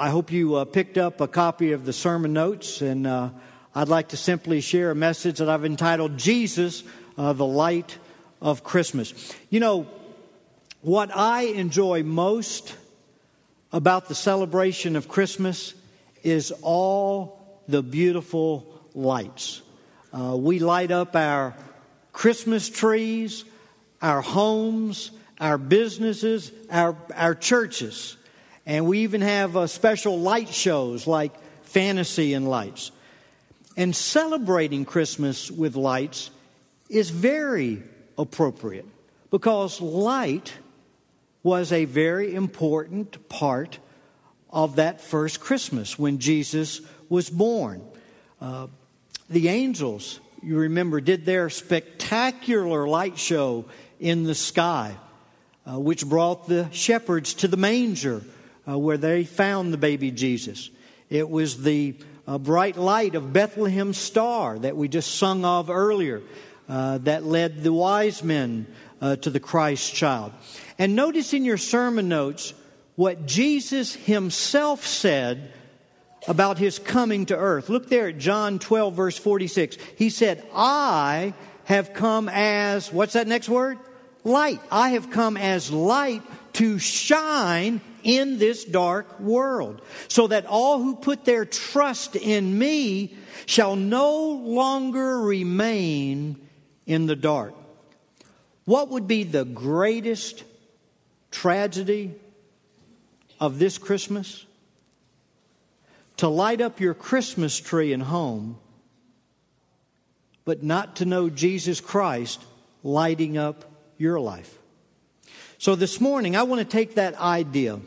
I hope you uh, picked up a copy of the sermon notes, and uh, I'd like to simply share a message that I've entitled Jesus, uh, the Light of Christmas. You know, what I enjoy most about the celebration of Christmas is all the beautiful lights. Uh, we light up our Christmas trees, our homes, our businesses, our, our churches. And we even have uh, special light shows like Fantasy and Lights. And celebrating Christmas with lights is very appropriate because light was a very important part of that first Christmas when Jesus was born. Uh, the angels, you remember, did their spectacular light show in the sky, uh, which brought the shepherds to the manger uh, where they found the baby Jesus. It was the uh, bright light of Bethlehem's star that we just sung of earlier uh, that led the wise men uh, to the Christ child. And notice in your sermon notes what Jesus himself said about his coming to earth. Look there at John 12, verse 46. He said, I have come as, what's that next word? Light. I have come as light to shine in this dark world, so that all who put their trust in me shall no longer remain in the dark. What would be the greatest tragedy of this Christmas? To light up your Christmas tree and home, but not to know Jesus Christ lighting up your life. So this morning, I want to take that idea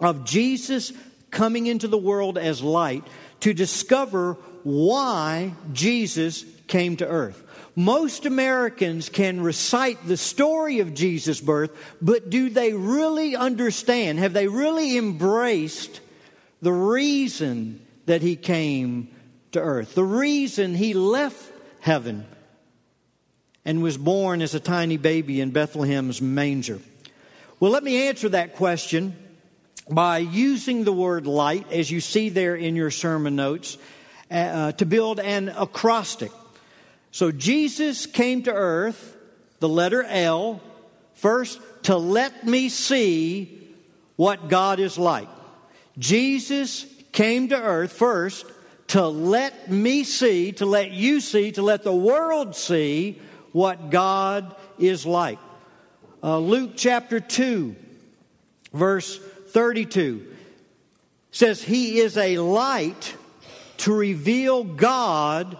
of Jesus coming into the world as light to discover why Jesus came to earth. Most Americans can recite the story of Jesus' birth, but do they really understand? Have they really embraced the reason that he came to earth? The reason he left heaven and was born as a tiny baby in Bethlehem's manger? Well, let me answer that question by using the word light, as you see there in your sermon notes, uh, to build an acrostic. So Jesus came to earth, the letter L, first to let me see what God is like. Jesus came to earth first to let me see, to let you see, to let the world see what God is like. Uh, Luke chapter 2, verse 32 says, He is a light to reveal God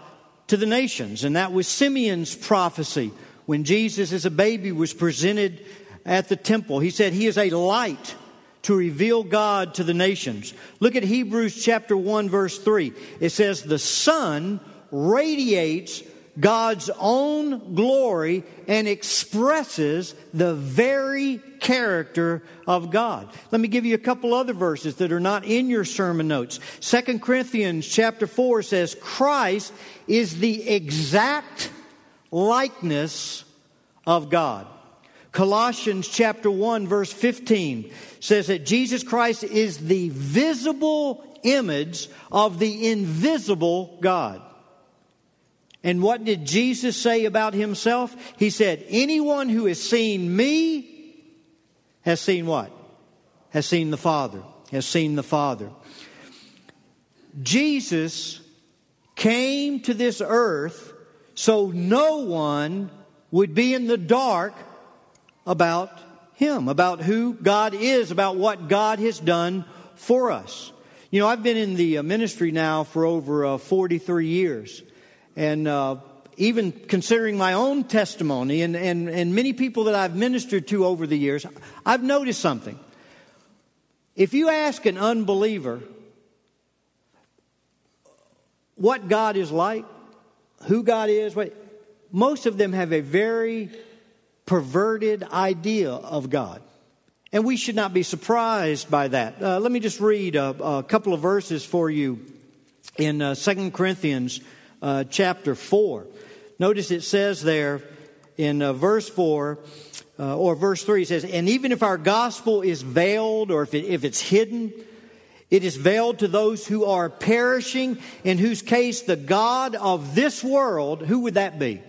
to the nations. And that was Simeon's prophecy when Jesus, as a baby, was presented at the temple. He said, He is a light to reveal God to the nations. Look at Hebrews chapter 1, verse 3. It says, The Son radiates God's own glory and expresses the very character of God. Let me give you a couple other verses that are not in your sermon notes. Second Corinthians chapter 4 says, Christ is the exact likeness of God. Colossians chapter 1 verse 15 says that Jesus Christ is the visible image of the invisible God. And what did Jesus say about himself? He said, Anyone who has seen me has seen what? Has seen the Father. Has seen the Father. Jesus came to this earth so no one would be in the dark about him, about who God is, about what God has done for us. You know, I've been in the uh, ministry now for over uh, 43 years. And uh, even considering my own testimony and, and, and many people that I've ministered to over the years, I've noticed something. If you ask an unbeliever what God is like, who God is, what, most of them have a very perverted idea of God. And we should not be surprised by that. Uh, let me just read a, a, couple of verses for you in uh, 2 Corinthians uh, chapter 4. Notice it says there in uh, verse 4 uh, or verse 3, it says, And even if our gospel is veiled or if, it, if it's hidden, It is veiled to those who are perishing, in whose case the God of this world, who would that be?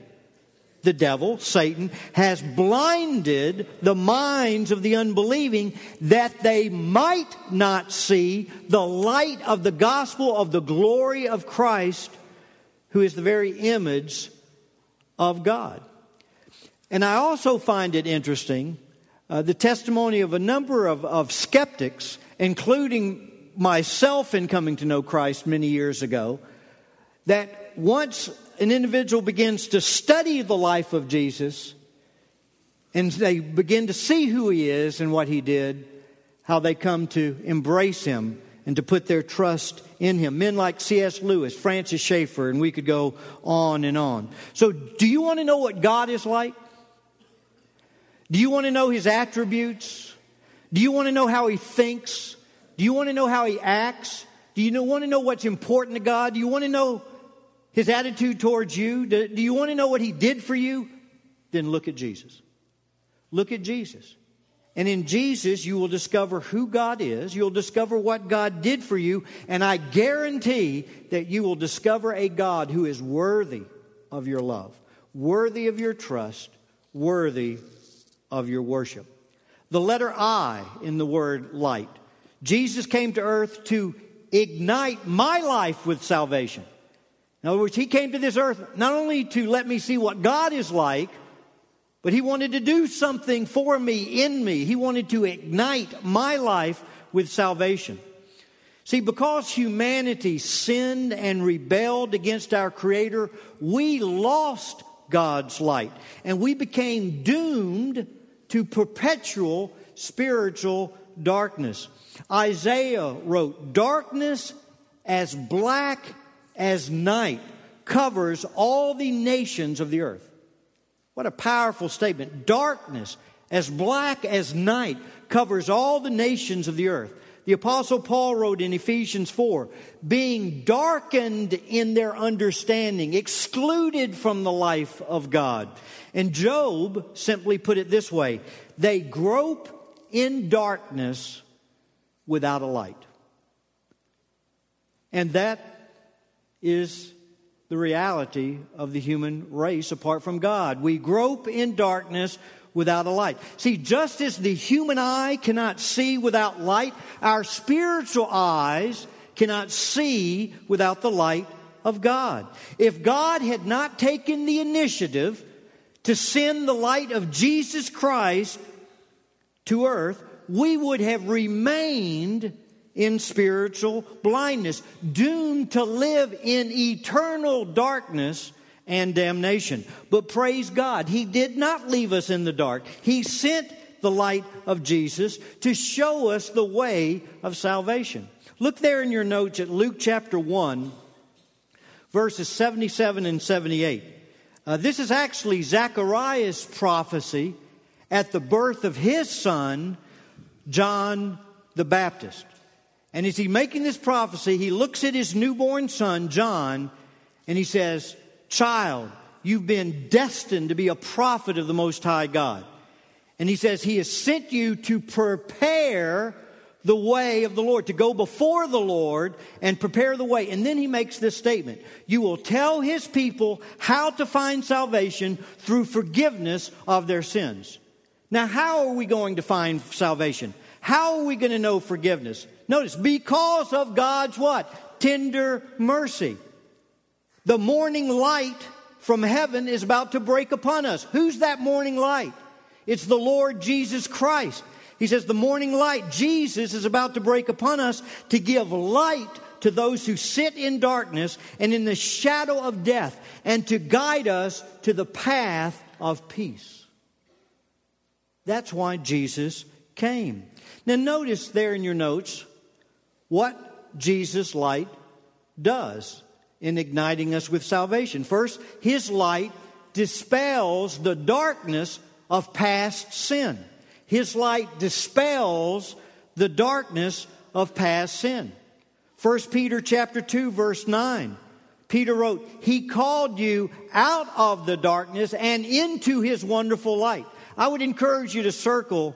The devil, Satan, has blinded the minds of the unbelieving that they might not see the light of the gospel of the glory of Christ, who is the very image of God. And I also find it interesting uh, the testimony of a number of, of skeptics, including myself in coming to know Christ many years ago that once an individual begins to study the life of Jesus and they begin to see who he is and what he did, how they come to embrace him and to put their trust in him. Men like C.S. Lewis, Francis Schaeffer, and we could go on and on. So, do you want to know what God is like? Do you want to know his attributes? Do you want to know how he thinks? Do you want to know how he acts? Do you want to know what's important to God? Do you want to know his attitude towards you? Do, you want to know what he did for you? Then look at Jesus. Look at Jesus. And in Jesus, you will discover who God is. You'll discover what God did for you. And I guarantee that you will discover a God who is worthy of your love, worthy of your trust, worthy of your worship. The letter I in the word light Jesus came to earth to ignite my life with salvation. In other words, He came to this earth not only to let me see what God is like, but He wanted to do something for me, in me. He wanted to ignite my life with salvation. See, because humanity sinned and rebelled against our Creator, we lost God's light and we became doomed to perpetual spiritual darkness. Isaiah wrote, Darkness as black as night covers all the nations of the earth. What a powerful statement. Darkness as black as night covers all the nations of the earth. The Apostle Paul wrote in Ephesians 4 being darkened in their understanding, excluded from the life of God. And Job simply put it this way they grope in darkness without a light. And that is the reality of the human race apart from God. We grope in darkness without a light. See, just as the human eye cannot see without light, our spiritual eyes cannot see without the light of God. If God had not taken the initiative to send the light of Jesus Christ to earth, we would have remained in spiritual blindness, doomed to live in eternal darkness and damnation. But praise God, He did not leave us in the dark. He sent the light of Jesus to show us the way of salvation. Look there in your notes at Luke chapter 1, verses 77 and 78. Uh, this is actually Zechariah's prophecy at the birth of his son, John the Baptist. And as he's making this prophecy, he looks at his newborn son, John, and he says, Child, you've been destined to be a prophet of the Most High God. And he says, He has sent you to prepare the way of the Lord, to go before the Lord and prepare the way. And then he makes this statement You will tell his people how to find salvation through forgiveness of their sins. Now, how are we going to find salvation? How are we going to know forgiveness? Notice, because of God's what? Tender mercy. The morning light from heaven is about to break upon us. Who's that morning light? It's the Lord Jesus Christ. He says, The morning light, Jesus, is about to break upon us to give light to those who sit in darkness and in the shadow of death, and to guide us to the path of peace. That's why Jesus came. Now, notice there in your notes what Jesus' light does in igniting us with salvation. First, his light dispels the darkness of past sin. His light dispels the darkness of past sin. 1 Peter chapter 2 verse 9. Peter wrote, "He called you out of the darkness and into his wonderful light." I would encourage you to circle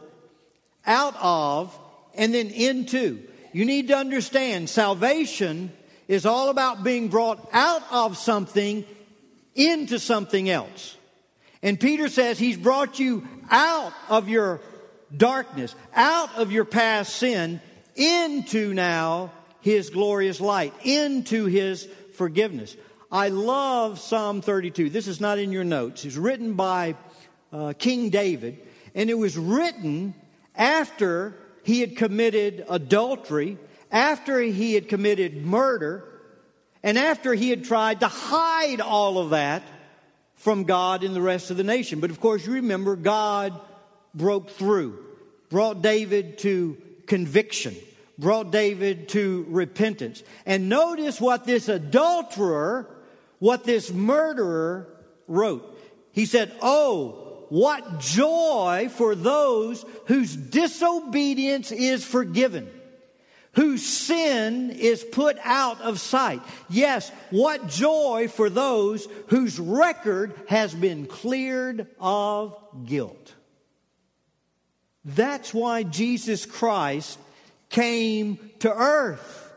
out of and then into. You need to understand salvation is all about being brought out of something into something else. And Peter says he's brought you out of your darkness, out of your past sin, into now his glorious light, into his forgiveness. I love Psalm 32. This is not in your notes. It's written by uh, King David, and it was written after he had committed adultery, after he had committed murder, and after he had tried to hide all of that from God and the rest of the nation. But of course, you remember God broke through, brought David to conviction, brought David to repentance. And notice what this adulterer, what this murderer wrote. He said, Oh, what joy for those whose disobedience is forgiven whose sin is put out of sight. Yes, what joy for those whose record has been cleared of guilt. That's why Jesus Christ came to earth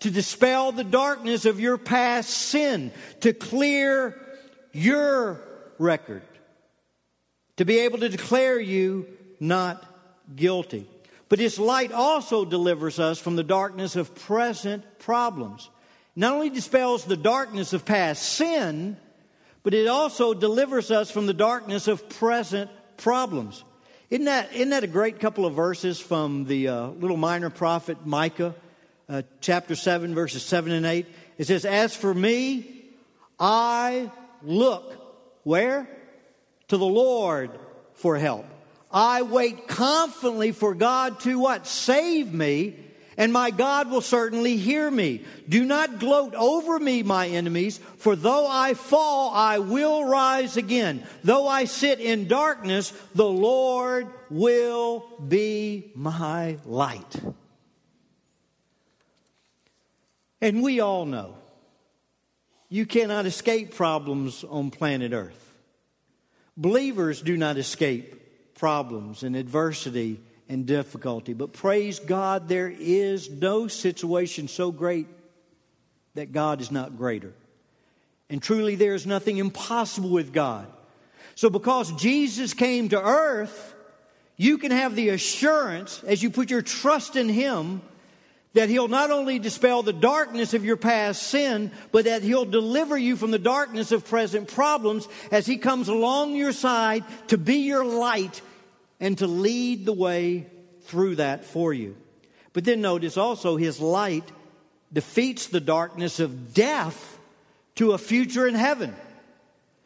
to dispel the darkness of your past sin, to clear your record, to be able to declare you not guilty. But His light also delivers us from the darkness of present problems. Not only dispels the darkness of past sin, but it also delivers us from the darkness of present problems. Isn't that, isn't that a great couple of verses from the uh, little minor prophet Micah, uh, chapter 7, verses 7 and 8? It says, As for me, I look where? To the Lord for help. I wait confidently for God to what? Save me, and my God will certainly hear me. Do not gloat over me, my enemies, for though I fall, I will rise again. Though I sit in darkness, the Lord will be my light. And we all know you cannot escape problems on planet Earth. Believers do not escape problems and adversity and difficulty. But praise God, there is no situation so great that God is not greater. And truly, there is nothing impossible with God. So, because Jesus came to earth, you can have the assurance as you put your trust in Him that He'll not only dispel the darkness of your past sin, but that He'll deliver you from the darkness of present problems as He comes along your side to be your light and to lead the way through that for you. But then notice also His light defeats the darkness of death to a future in heaven.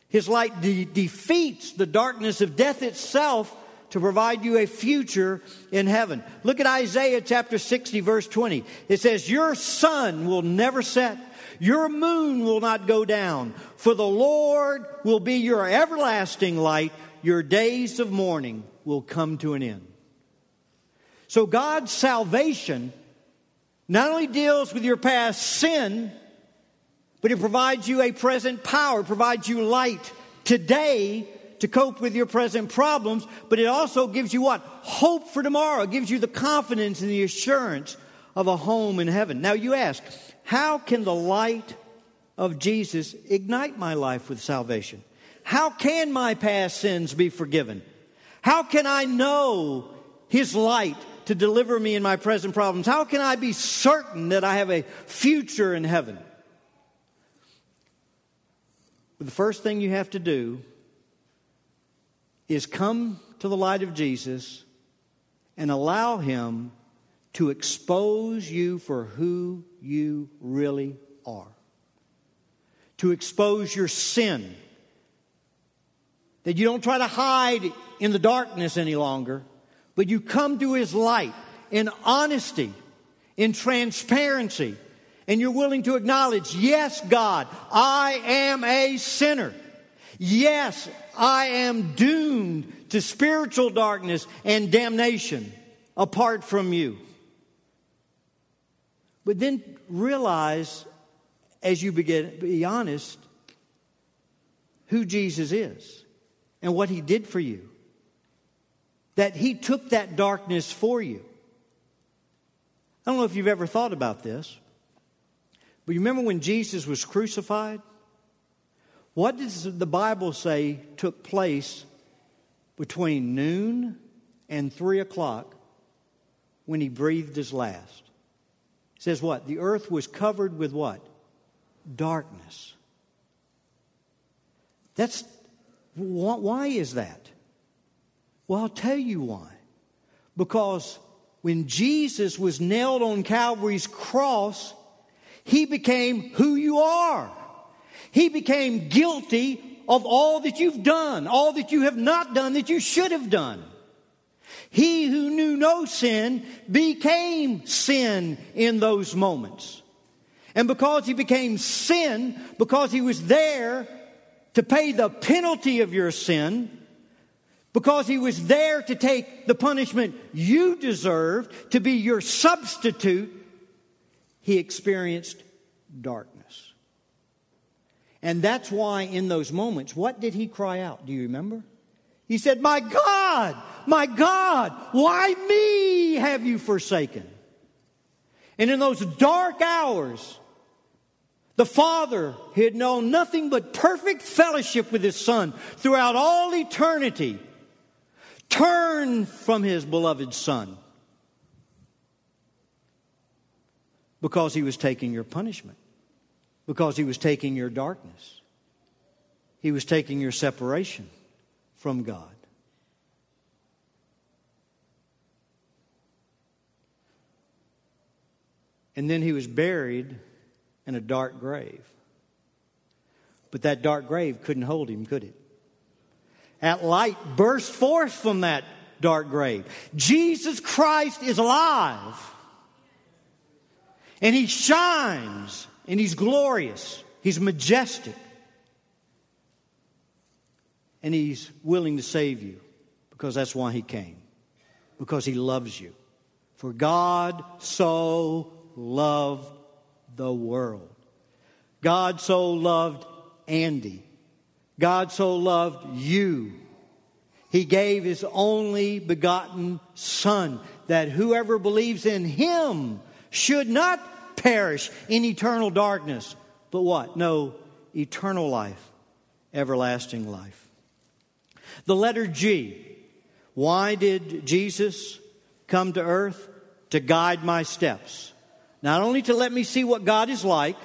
His light de- defeats the darkness of death itself to provide you a future in heaven. Look at Isaiah chapter 60, verse 20. It says, Your sun will never set, your moon will not go down, for the Lord will be your everlasting light, your days of mourning will come to an end. So God's salvation not only deals with your past sin, but it provides you a present power, provides you light today to cope with your present problems, but it also gives you what? Hope for tomorrow. It gives you the confidence and the assurance of a home in heaven. Now you ask, how can the light of Jesus ignite my life with salvation? How can my past sins be forgiven? How can I know His light to deliver me in my present problems? How can I be certain that I have a future in heaven? The first thing you have to do is come to the light of Jesus and allow Him to expose you for who you really are, to expose your sin. That you don't try to hide in the darkness any longer, but you come to His light in honesty, in transparency, and you're willing to acknowledge, yes, God, I am a sinner. Yes, I am doomed to spiritual darkness and damnation apart from you. But then realize, as you begin be honest, who Jesus is and what he did for you. That he took that darkness for you. I don't know if you've ever thought about this, but you remember when Jesus was crucified? What does the Bible say took place between noon and three o'clock when he breathed his last? It says what? The earth was covered with what? Darkness. That's why is that? Well, I'll tell you why. Because when Jesus was nailed on Calvary's cross, he became who you are. He became guilty of all that you've done, all that you have not done that you should have done. He who knew no sin became sin in those moments. And because he became sin, because he was there to pay the penalty of your sin, because he was there to take the punishment you deserved, to be your substitute, he experienced darkness. And that's why, in those moments, what did he cry out? Do you remember? He said, My God, my God, why me have you forsaken? And in those dark hours, the Father had known nothing but perfect fellowship with His Son throughout all eternity. Turn from His beloved Son because He was taking your punishment because he was taking your darkness. He was taking your separation from God. And then he was buried in a dark grave. But that dark grave couldn't hold him, could it? That light burst forth from that dark grave. Jesus Christ is alive. And he shines and He's glorious, He's majestic, and He's willing to save you because that's why He came, because He loves you. For God so loved the world. God so loved Andy. God so loved you. He gave His only begotten Son that whoever believes in Him should not perish in eternal darkness. But what? No, eternal life, everlasting life. The letter G. Why did Jesus come to earth? To guide my steps. Not only to let me see what God is like,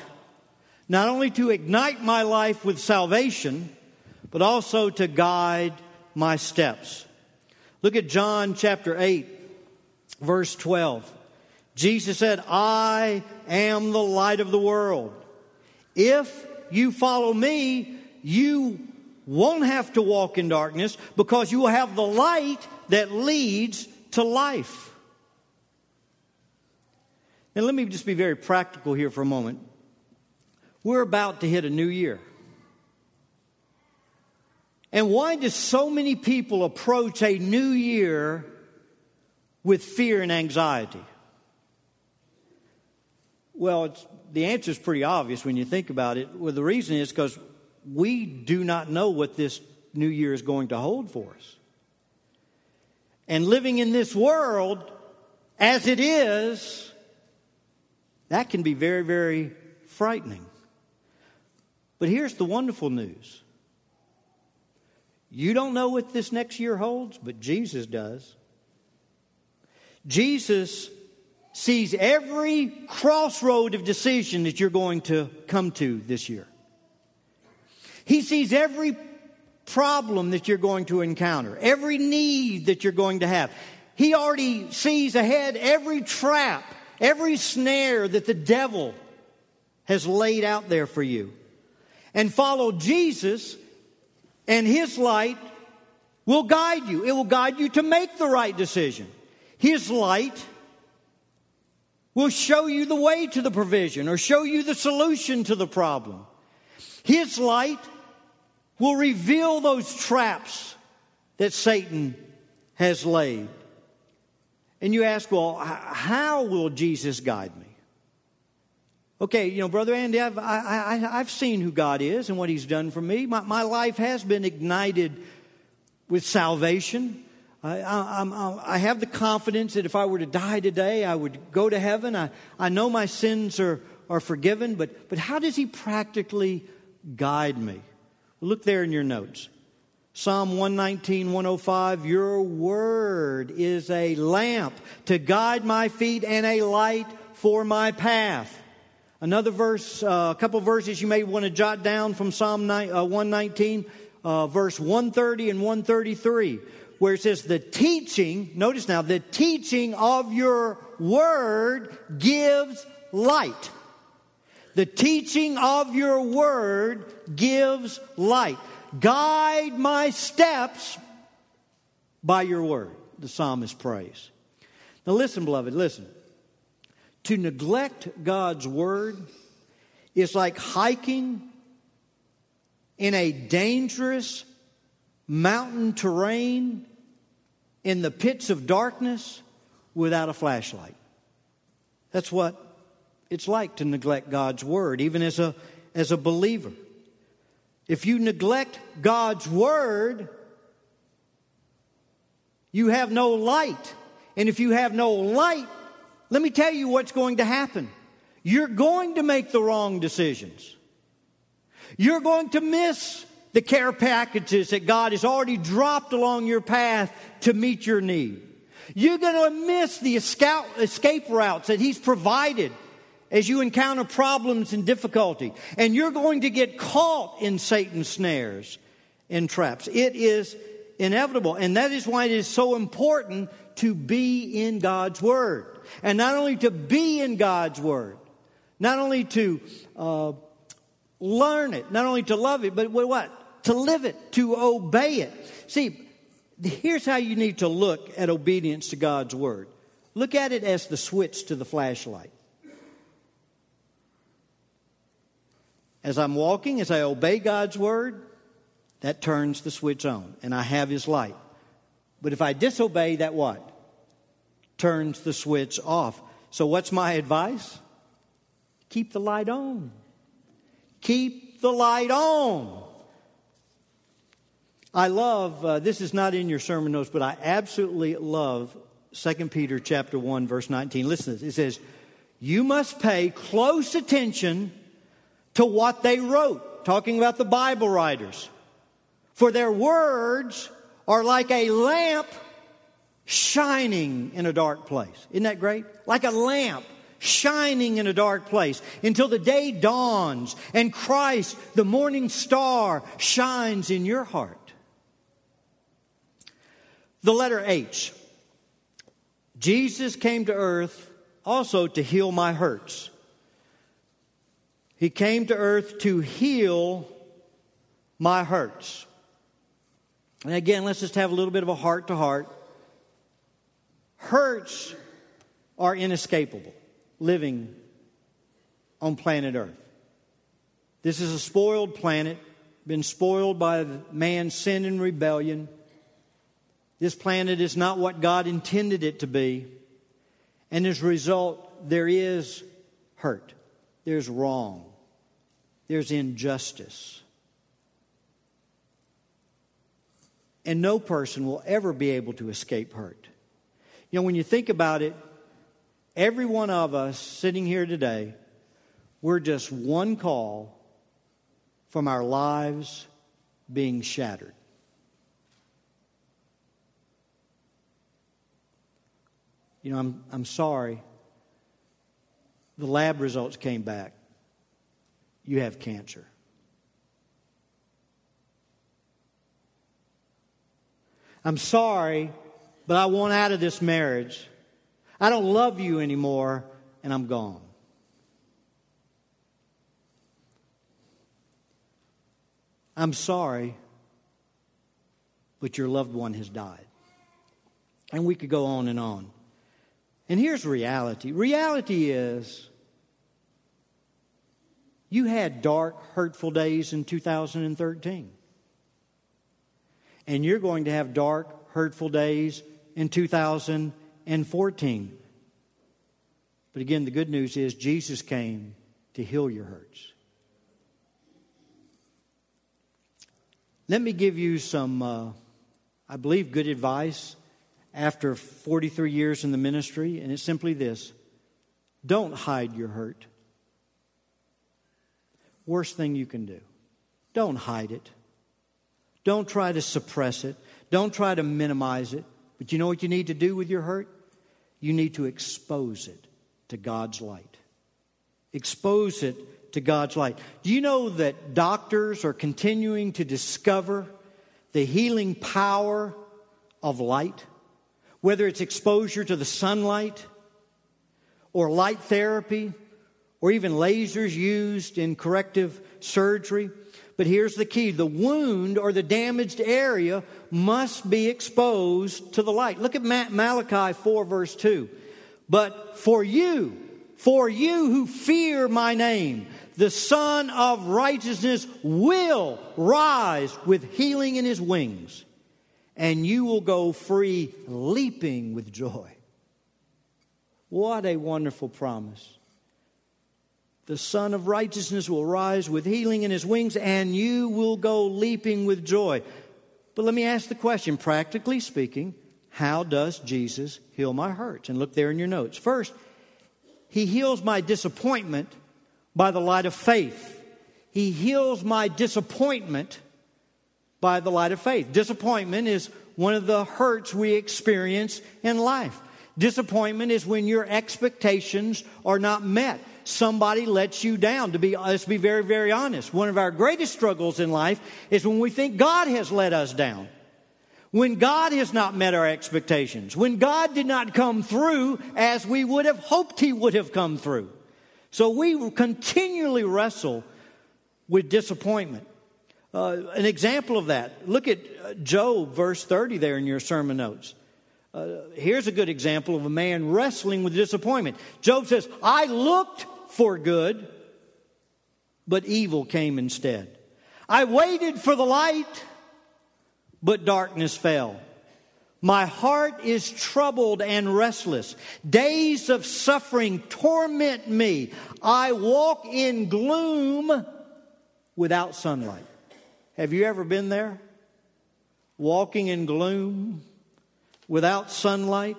not only to ignite my life with salvation, but also to guide my steps. Look at John chapter 8, verse 12. Jesus said, I am the light of the world. If you follow me, you won't have to walk in darkness because you will have the light that leads to life. And let me just be very practical here for a moment. We're about to hit a new year. And why do so many people approach a new year with fear and anxiety? Well, the answer is pretty obvious when you think about it. Well, the reason is because we do not know what this new year is going to hold for us. And living in this world as it is, that can be very, very frightening. But here's the wonderful news you don't know what this next year holds, but Jesus does. Jesus sees every crossroad of decision that you're going to come to this year. He sees every problem that you're going to encounter, every need that you're going to have. He already sees ahead every trap, every snare that the devil has laid out there for you. And follow Jesus, and His light will guide you. It will guide you to make the right decision. His light will show you the way to the provision or show you the solution to the problem. His light will reveal those traps that Satan has laid. And you ask, well, how will Jesus guide me? Okay, you know, Brother Andy, I've, I, have seen who God is and what He's done for me. My, my life has been ignited with salvation. I, I, I, have the confidence that if I were to die today, I would go to heaven. I, I know my sins are, are forgiven, but, but how does He practically guide me? Look there in your notes. Psalm 119, 105 Your word is a lamp to guide my feet and a light for my path. Another verse, uh, a couple verses you may want to jot down from Psalm 9, uh, 119, uh, verse 130 and 133 where it says, the teaching, notice now, the teaching of your word gives light. The teaching of your word gives light. Guide my steps by your word, the psalmist prays. Now, listen, beloved, listen. To neglect God's word is like hiking in a dangerous mountain terrain in the pits of darkness without a flashlight. That's what it's like to neglect God's word, even as a, as a believer. If you neglect God's word, you have no light. And if you have no light, let me tell you what's going to happen. You're going to make the wrong decisions. You're going to miss the care packages that God has already dropped along your path to meet your need. You're going to miss the escape routes that He's provided as you encounter problems and difficulty. And you're going to get caught in Satan's snares and traps. It is inevitable. And that is why it is so important to be in God's Word. And not only to be in God's Word, not only to uh, learn it, not only to love it, but what? To live it, to obey it. See, here's how you need to look at obedience to God's word look at it as the switch to the flashlight. As I'm walking, as I obey God's word, that turns the switch on, and I have His light. But if I disobey, that what? Turns the switch off. So, what's my advice? Keep the light on. Keep the light on. I love, uh, this is not in your sermon notes, but I absolutely love 2 Peter chapter 1, verse 19. Listen. It says, You must pay close attention to what they wrote, talking about the Bible writers. For their words are like a lamp shining in a dark place. Isn't that great? Like a lamp shining in a dark place until the day dawns and Christ, the morning star, shines in your heart. The letter H. Jesus came to earth also to heal my hurts. He came to earth to heal my hurts. And again, let's just have a little bit of a heart to heart. Hurts are inescapable living on planet Earth. This is a spoiled planet, been spoiled by man's sin and rebellion. This planet is not what God intended it to be. And as a result, there is hurt, there's wrong, there's injustice. And no person will ever be able to escape hurt. You know, when you think about it, every one of us sitting here today, we're just one call from our lives being shattered. You know, I'm, I'm sorry. The lab results came back. You have cancer. I'm sorry, but I want out of this marriage. I don't love you anymore, and I'm gone. I'm sorry, but your loved one has died. And we could go on and on. And here's reality reality is you had dark, hurtful days in 2013. And you're going to have dark, hurtful days in 2014. But again, the good news is Jesus came to heal your hurts. Let me give you some, uh, I believe, good advice after 43 years in the ministry, and it's simply this don't hide your hurt. Worst thing you can do. Don't hide it. Don't try to suppress it. Don't try to minimize it. But you know what you need to do with your hurt? You need to expose it to God's light. Expose it to God's light. Do you know that doctors are continuing to discover the healing power of light? Whether it's exposure to the sunlight or light therapy or even lasers used in corrective surgery. But here's the key the wound or the damaged area must be exposed to the light. Look at Malachi 4, verse 2. But for you, for you who fear my name, the Sun of Righteousness will rise with healing in his wings, and you will go free leaping with joy. What a wonderful promise. The Sun of Righteousness will rise with healing in his wings, and you will go leaping with joy. But let me ask the question practically speaking, how does Jesus heal my hurts? And look there in your notes. First, he heals my disappointment by the light of faith. He heals my disappointment by the light of faith. Disappointment is one of the hurts we experience in life. Disappointment is when your expectations are not met somebody lets you down. To be, let's be very, very honest. One of our greatest struggles in life is when we think God has let us down. When God has not met our expectations. When God did not come through as we would have hoped He would have come through. So we continually wrestle with disappointment. Uh, an example of that, look at uh, Job, verse 30 there in your sermon notes. Uh, here's a good example of a man wrestling with disappointment. Job says, I looked for good, but evil came instead. I waited for the light, but darkness fell. My heart is troubled and restless. Days of suffering torment me. I walk in gloom without sunlight. Have you ever been there? Walking in gloom without sunlight?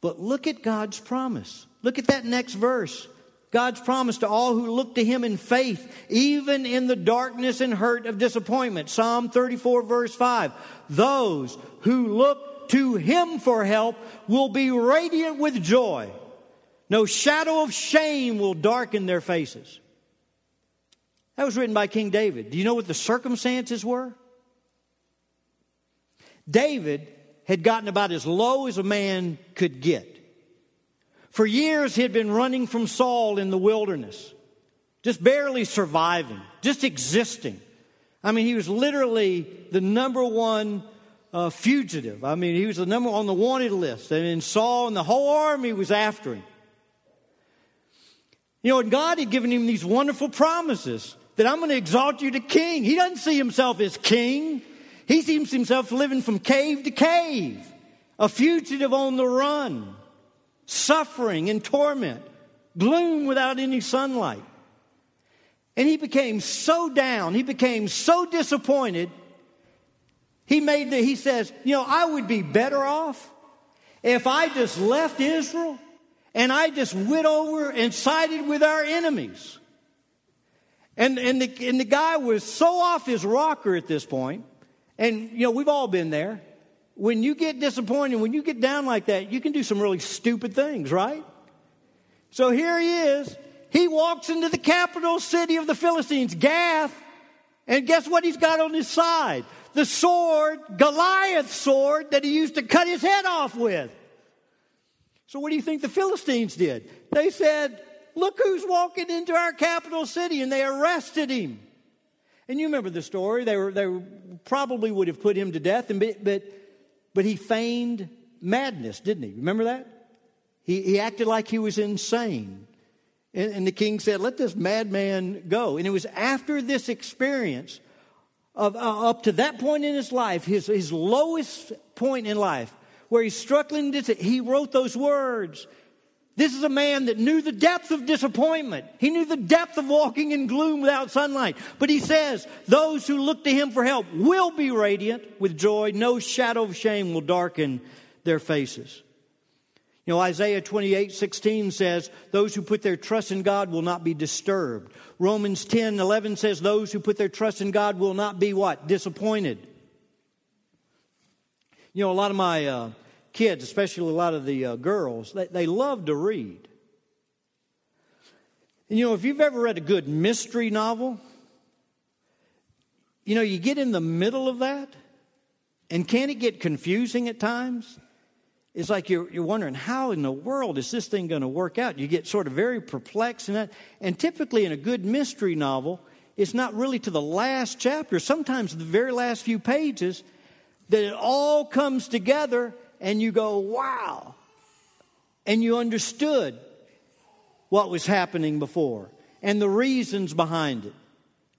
But look at God's promise. Look at that next verse. God's promise to all who look to Him in faith, even in the darkness and hurt of disappointment. Psalm 34, verse 5. Those who look to Him for help will be radiant with joy. No shadow of shame will darken their faces. That was written by King David. Do you know what the circumstances were? David had gotten about as low as a man could get. For years, he had been running from Saul in the wilderness, just barely surviving, just existing. I mean, he was literally the number one uh, fugitive. I mean, he was the number on the wanted list. And in Saul and the whole army was after him. You know, and God had given him these wonderful promises that I'm going to exalt you to king. He doesn't see himself as king. He sees himself living from cave to cave, a fugitive on the run suffering and torment, gloom without any sunlight. And he became so down, he became so disappointed. He made the, he says, you know, I would be better off if I just left Israel and I just went over and sided with our enemies. And, and, the, and the guy was so off his rocker at this point, and you know, we've all been there when you get disappointed, when you get down like that, you can do some really stupid things, right? So here he is. He walks into the capital city of the Philistines, Gath, and guess what he's got on his side? The sword, Goliath's sword that he used to cut his head off with. So what do you think the Philistines did? They said, look who's walking into our capital city, and they arrested him. And you remember the story. They were, they probably would have put him to death, and, but but he feigned madness, didn't he? Remember that? He, he acted like he was insane. And, and the king said, Let this madman go. And it was after this experience of uh, up to that point in his life, his, his lowest point in life, where he's struggling, to, he wrote those words. This is a man that knew the depth of disappointment. He knew the depth of walking in gloom without sunlight. But he says, those who look to him for help will be radiant with joy. No shadow of shame will darken their faces. You know, Isaiah 28 16 says, Those who put their trust in God will not be disturbed. Romans 10 11 says, Those who put their trust in God will not be what? Disappointed. You know, a lot of my uh, kids, especially a lot of the uh, girls, they, they love to read. And you know, if you've ever read a good mystery novel, you know, you get in the middle of that, and can it get confusing at times? It's like you're, you're wondering, how in the world is this thing going to work out? You get sort of very perplexed in that. And typically in a good mystery novel, it's not really to the last chapter, sometimes the very last few pages, that it all comes together and you go, wow. And you understood what was happening before and the reasons behind it.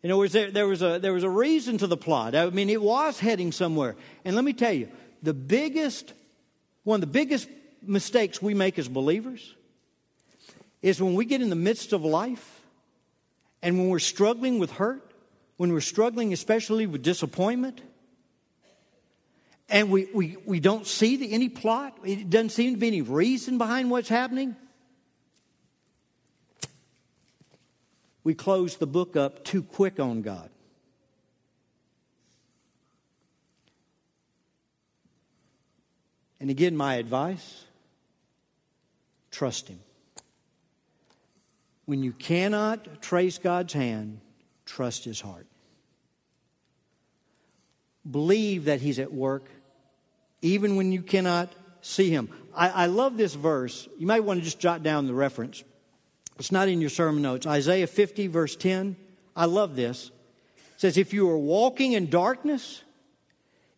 In other words, there, there, was a, there was a reason to the plot. I mean, it was heading somewhere. And let me tell you, the biggest one of the biggest mistakes we make as believers is when we get in the midst of life and when we're struggling with hurt, when we're struggling especially with disappointment, and we, we, we don't see the, any plot, it doesn't seem to be any reason behind what's happening, we close the book up too quick on God. And again, my advice trust Him. When you cannot trace God's hand, trust His heart. Believe that He's at work, even when you cannot see Him. I, I love this verse. You might want to just jot down the reference. It's not in your sermon notes. Isaiah 50, verse 10. I love this. It says, If you are walking in darkness,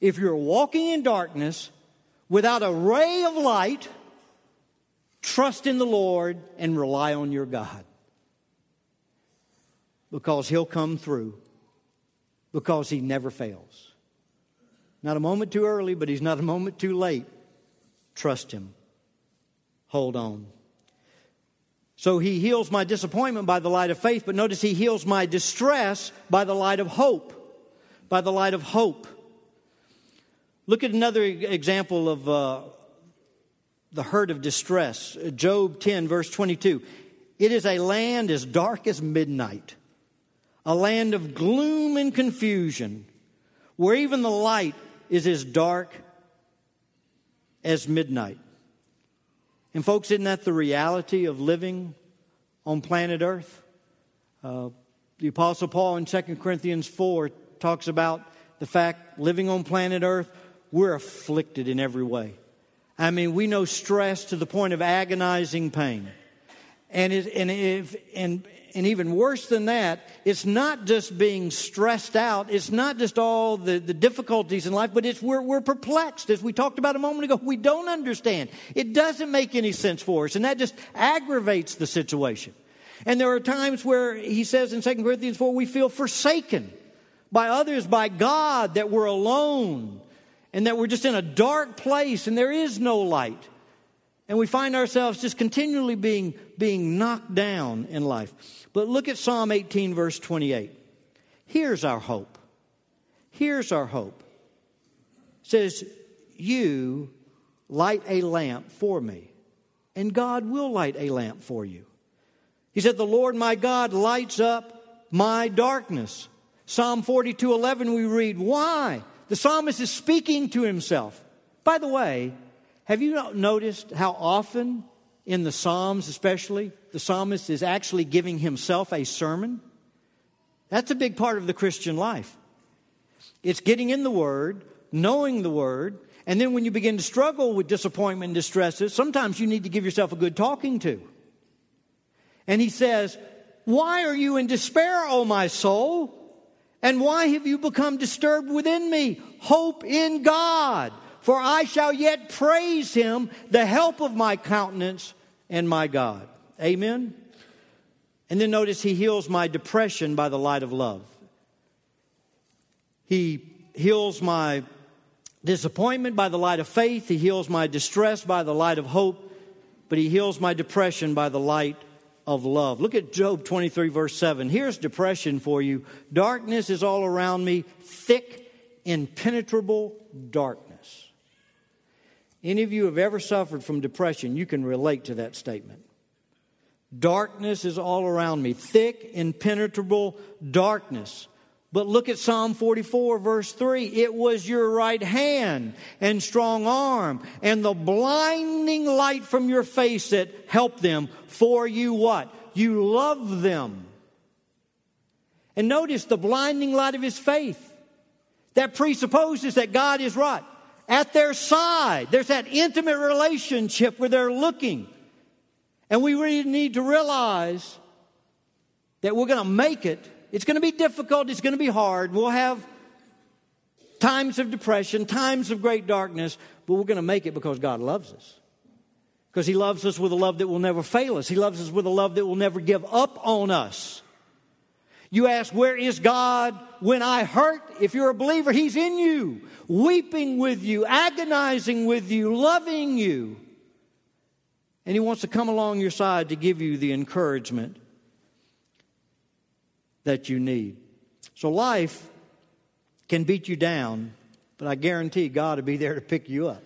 if you're walking in darkness, without a ray of light, trust in the Lord and rely on your God. Because He'll come through, because He never fails. Not a moment too early, but He's not a moment too late. Trust Him. Hold on. So He heals my disappointment by the light of faith, but notice He heals my distress by the light of hope. By the light of hope. Look at another example of uh, the hurt of distress. Job 10, verse 22. It is a land as dark as midnight, a land of gloom and confusion, where even the light is as dark as midnight. And, folks, isn't that the reality of living on planet Earth? Uh, the Apostle Paul in 2 Corinthians 4 talks about the fact living on planet Earth, we're afflicted in every way. I mean, we know stress to the point of agonizing pain. And, it, and, if, and, and even worse than that, it's not just being stressed out. It's not just all the, the difficulties in life, but it's we're, we're perplexed. As we talked about a moment ago, we don't understand. It doesn't make any sense for us. And that just aggravates the situation. And there are times where he says in 2 Corinthians 4, we feel forsaken by others, by God, that we're alone and that we're just in a dark place and there is no light. And we find ourselves just continually being, being knocked down in life. But look at Psalm 18, verse 28. Here's our hope. Here's our hope. It says, You light a lamp for me, and God will light a lamp for you. He said, The Lord my God lights up my darkness. Psalm 42 11, we read, Why? The psalmist is speaking to himself. By the way, have you noticed how often in the Psalms, especially, the psalmist is actually giving himself a sermon? That's a big part of the Christian life. It's getting in the Word, knowing the Word, and then when you begin to struggle with disappointment and distresses, sometimes you need to give yourself a good talking to. And he says, Why are you in despair, O my soul? And why have you become disturbed within me? Hope in God, for I shall yet praise him, the help of my countenance and my God. Amen. And then notice he heals my depression by the light of love. He heals my disappointment by the light of faith. He heals my distress by the light of hope. But he heals my depression by the light of love. Look at Job 23, verse 7. Here's depression for you. Darkness is all around me, thick, impenetrable darkness. Any of you have ever suffered from depression, you can relate to that statement. Darkness is all around me, thick, impenetrable darkness. But look at Psalm 44, verse 3. It was your right hand and strong arm and the blinding light from your face that helped them. For you what? You love them. And notice the blinding light of his faith. That presupposes that God is right. At their side. There's that intimate relationship where they're looking. And we really need to realize that we're going to make it. It's going to be difficult. It's going to be hard. We'll have times of depression, times of great darkness, but we're going to make it because God loves us. Because He loves us with a love that will never fail us. He loves us with a love that will never give up on us. You ask, where is God when I hurt? If you're a believer, He's in you, weeping with you, agonizing with you, loving you. And He wants to come along your side to give you the encouragement that you need. So life can beat you down, but I guarantee God will be there to pick you up.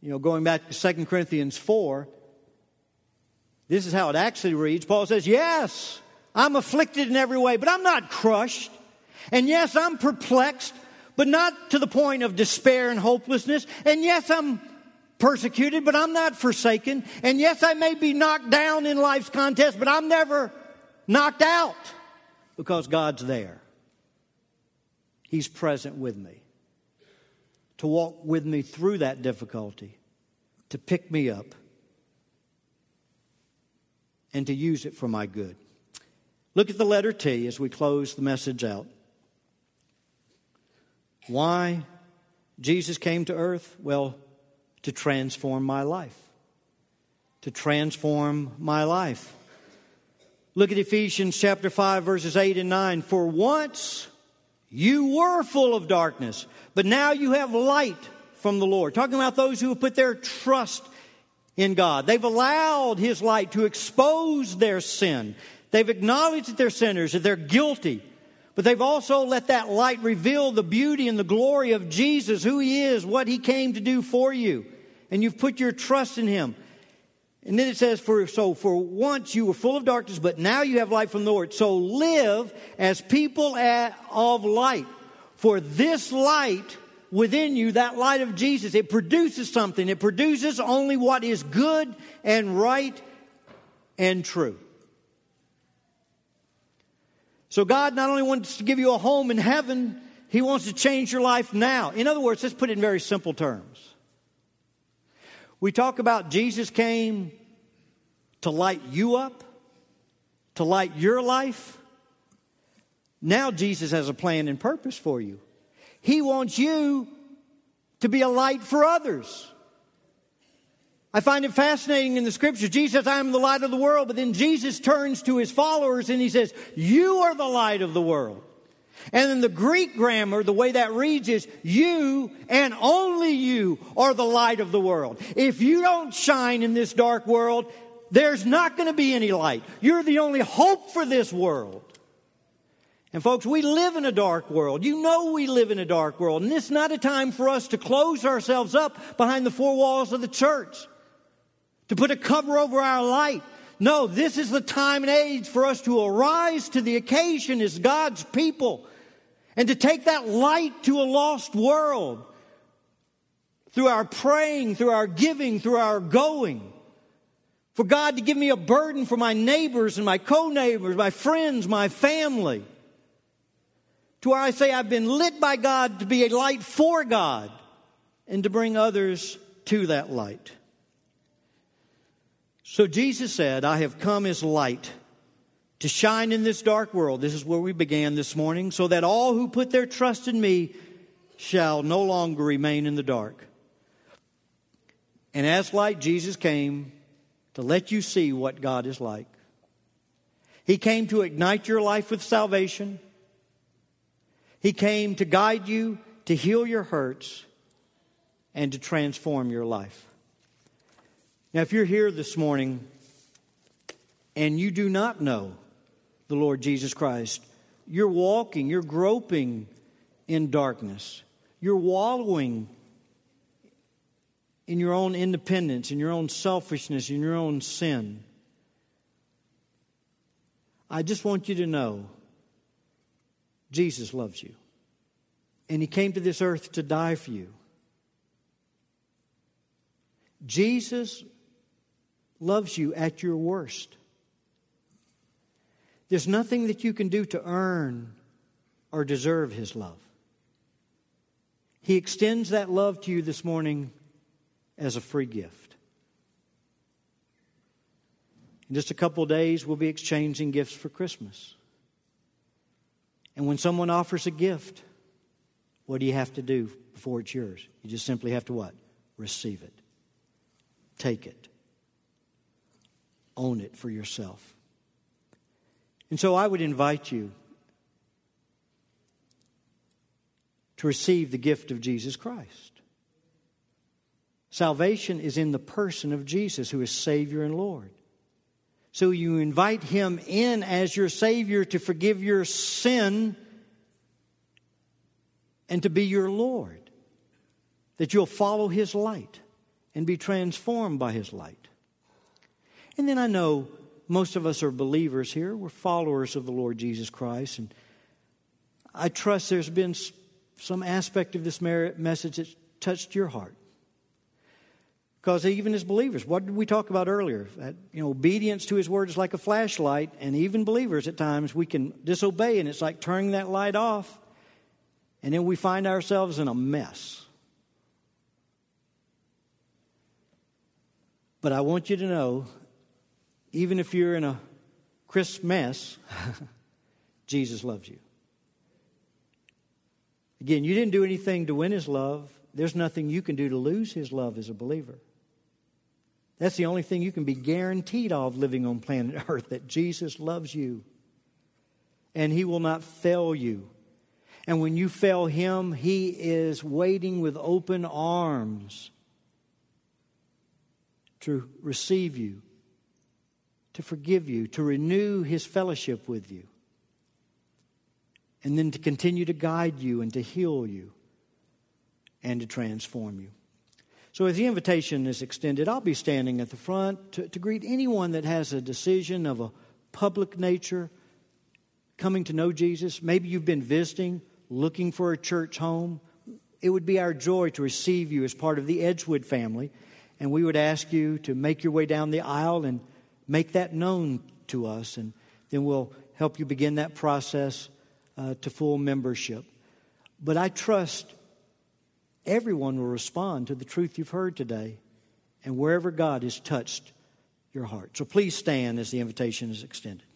You know, going back to 2 Corinthians 4, this is how it actually reads. Paul says, Yes, I'm afflicted in every way, but I'm not crushed. And yes, I'm perplexed, but not to the point of despair and hopelessness. And yes, I'm persecuted, but I'm not forsaken. And yes, I may be knocked down in life's contest, but I'm never knocked out because God's there. He's present with me to walk with me through that difficulty, to pick me up, and to use it for my good. Look at the letter T as we close the message out. Why Jesus came to earth? Well, to transform my life. To transform my life. Look at Ephesians chapter 5, verses 8 and 9. For once you were full of darkness, but now you have light from the Lord. Talking about those who have put their trust in God. They've allowed His light to expose their sin. They've acknowledged that they're sinners, that they're guilty, but they've also let that light reveal the beauty and the glory of Jesus, who He is, what He came to do for you. And you've put your trust in Him. And then it says, for, so for once you were full of darkness, but now you have light from the Lord. So live as people at, of light. For this light within you, that light of Jesus, it produces something. It produces only what is good and right and true. So God not only wants to give you a home in heaven, He wants to change your life now. In other words, let's put it in very simple terms. We talk about Jesus came to light you up, to light your life. Now Jesus has a plan and purpose for you. He wants you to be a light for others. I find it fascinating in the scriptures. Jesus says, I am the light of the world, but then Jesus turns to his followers and he says, You are the light of the world. And in the Greek grammar, the way that reads is, You and only you are the light of the world. If you don't shine in this dark world, there's not going to be any light. You're the only hope for this world. And folks, we live in a dark world. You know we live in a dark world. And it's not a time for us to close ourselves up behind the four walls of the church to put a cover over our light. No, this is the time and age for us to arise to the occasion as God's people and to take that light to a lost world through our praying, through our giving, through our going. For God to give me a burden for my neighbors and my co neighbors, my friends, my family. To where I say I've been lit by God to be a light for God and to bring others to that light. So Jesus said, I have come as light to shine in this dark world. This is where we began this morning, so that all who put their trust in me shall no longer remain in the dark. And as light, Jesus came to let you see what God is like. He came to ignite your life with salvation. He came to guide you, to heal your hurts, and to transform your life. Now, if you're here this morning and you do not know the Lord Jesus Christ, you're walking, you're groping in darkness, you're wallowing in your own independence, in your own selfishness, in your own sin. I just want you to know Jesus loves you. And He came to this earth to die for you. Jesus loves you at your worst. There's nothing that you can do to earn or deserve His love. He extends that love to you this morning as a free gift. In just a couple days, we'll be exchanging gifts for Christmas. And when someone offers a gift, what do you have to do before it's yours? You just simply have to what? Receive it. Take it. Own it for yourself. And so I would invite you to receive the gift of Jesus Christ. Salvation is in the person of Jesus, who is Savior and Lord. So you invite Him in as your Savior to forgive your sin and to be your Lord, that you'll follow His light and be transformed by His light. And then I know most of us are believers here. We're followers of the Lord Jesus Christ. And I trust there's been some aspect of this message that's touched your heart. Because even as believers, what did we talk about earlier? That, you know, obedience to His word is like a flashlight, and even believers at times we can disobey, and it's like turning that light off, and then we find ourselves in a mess. But I want you to know, even if you're in a crisp mess, Jesus loves you. Again, you didn't do anything to win His love. There's nothing you can do to lose His love as a believer. That's the only thing you can be guaranteed of living on planet Earth that Jesus loves you and He will not fail you. And when you fail Him, He is waiting with open arms to receive you, to forgive you, to renew His fellowship with you, and then to continue to guide you and to heal you and to transform you. So, as the invitation is extended, I'll be standing at the front to, to greet anyone that has a decision of a public nature coming to know Jesus. Maybe you've been visiting, looking for a church home. It would be our joy to receive you as part of the Edgewood family. And we would ask you to make your way down the aisle and make that known to us. And then we'll help you begin that process uh, to full membership. But I trust everyone will respond to the truth you've heard today and wherever God has touched your heart. So please stand as the invitation is extended.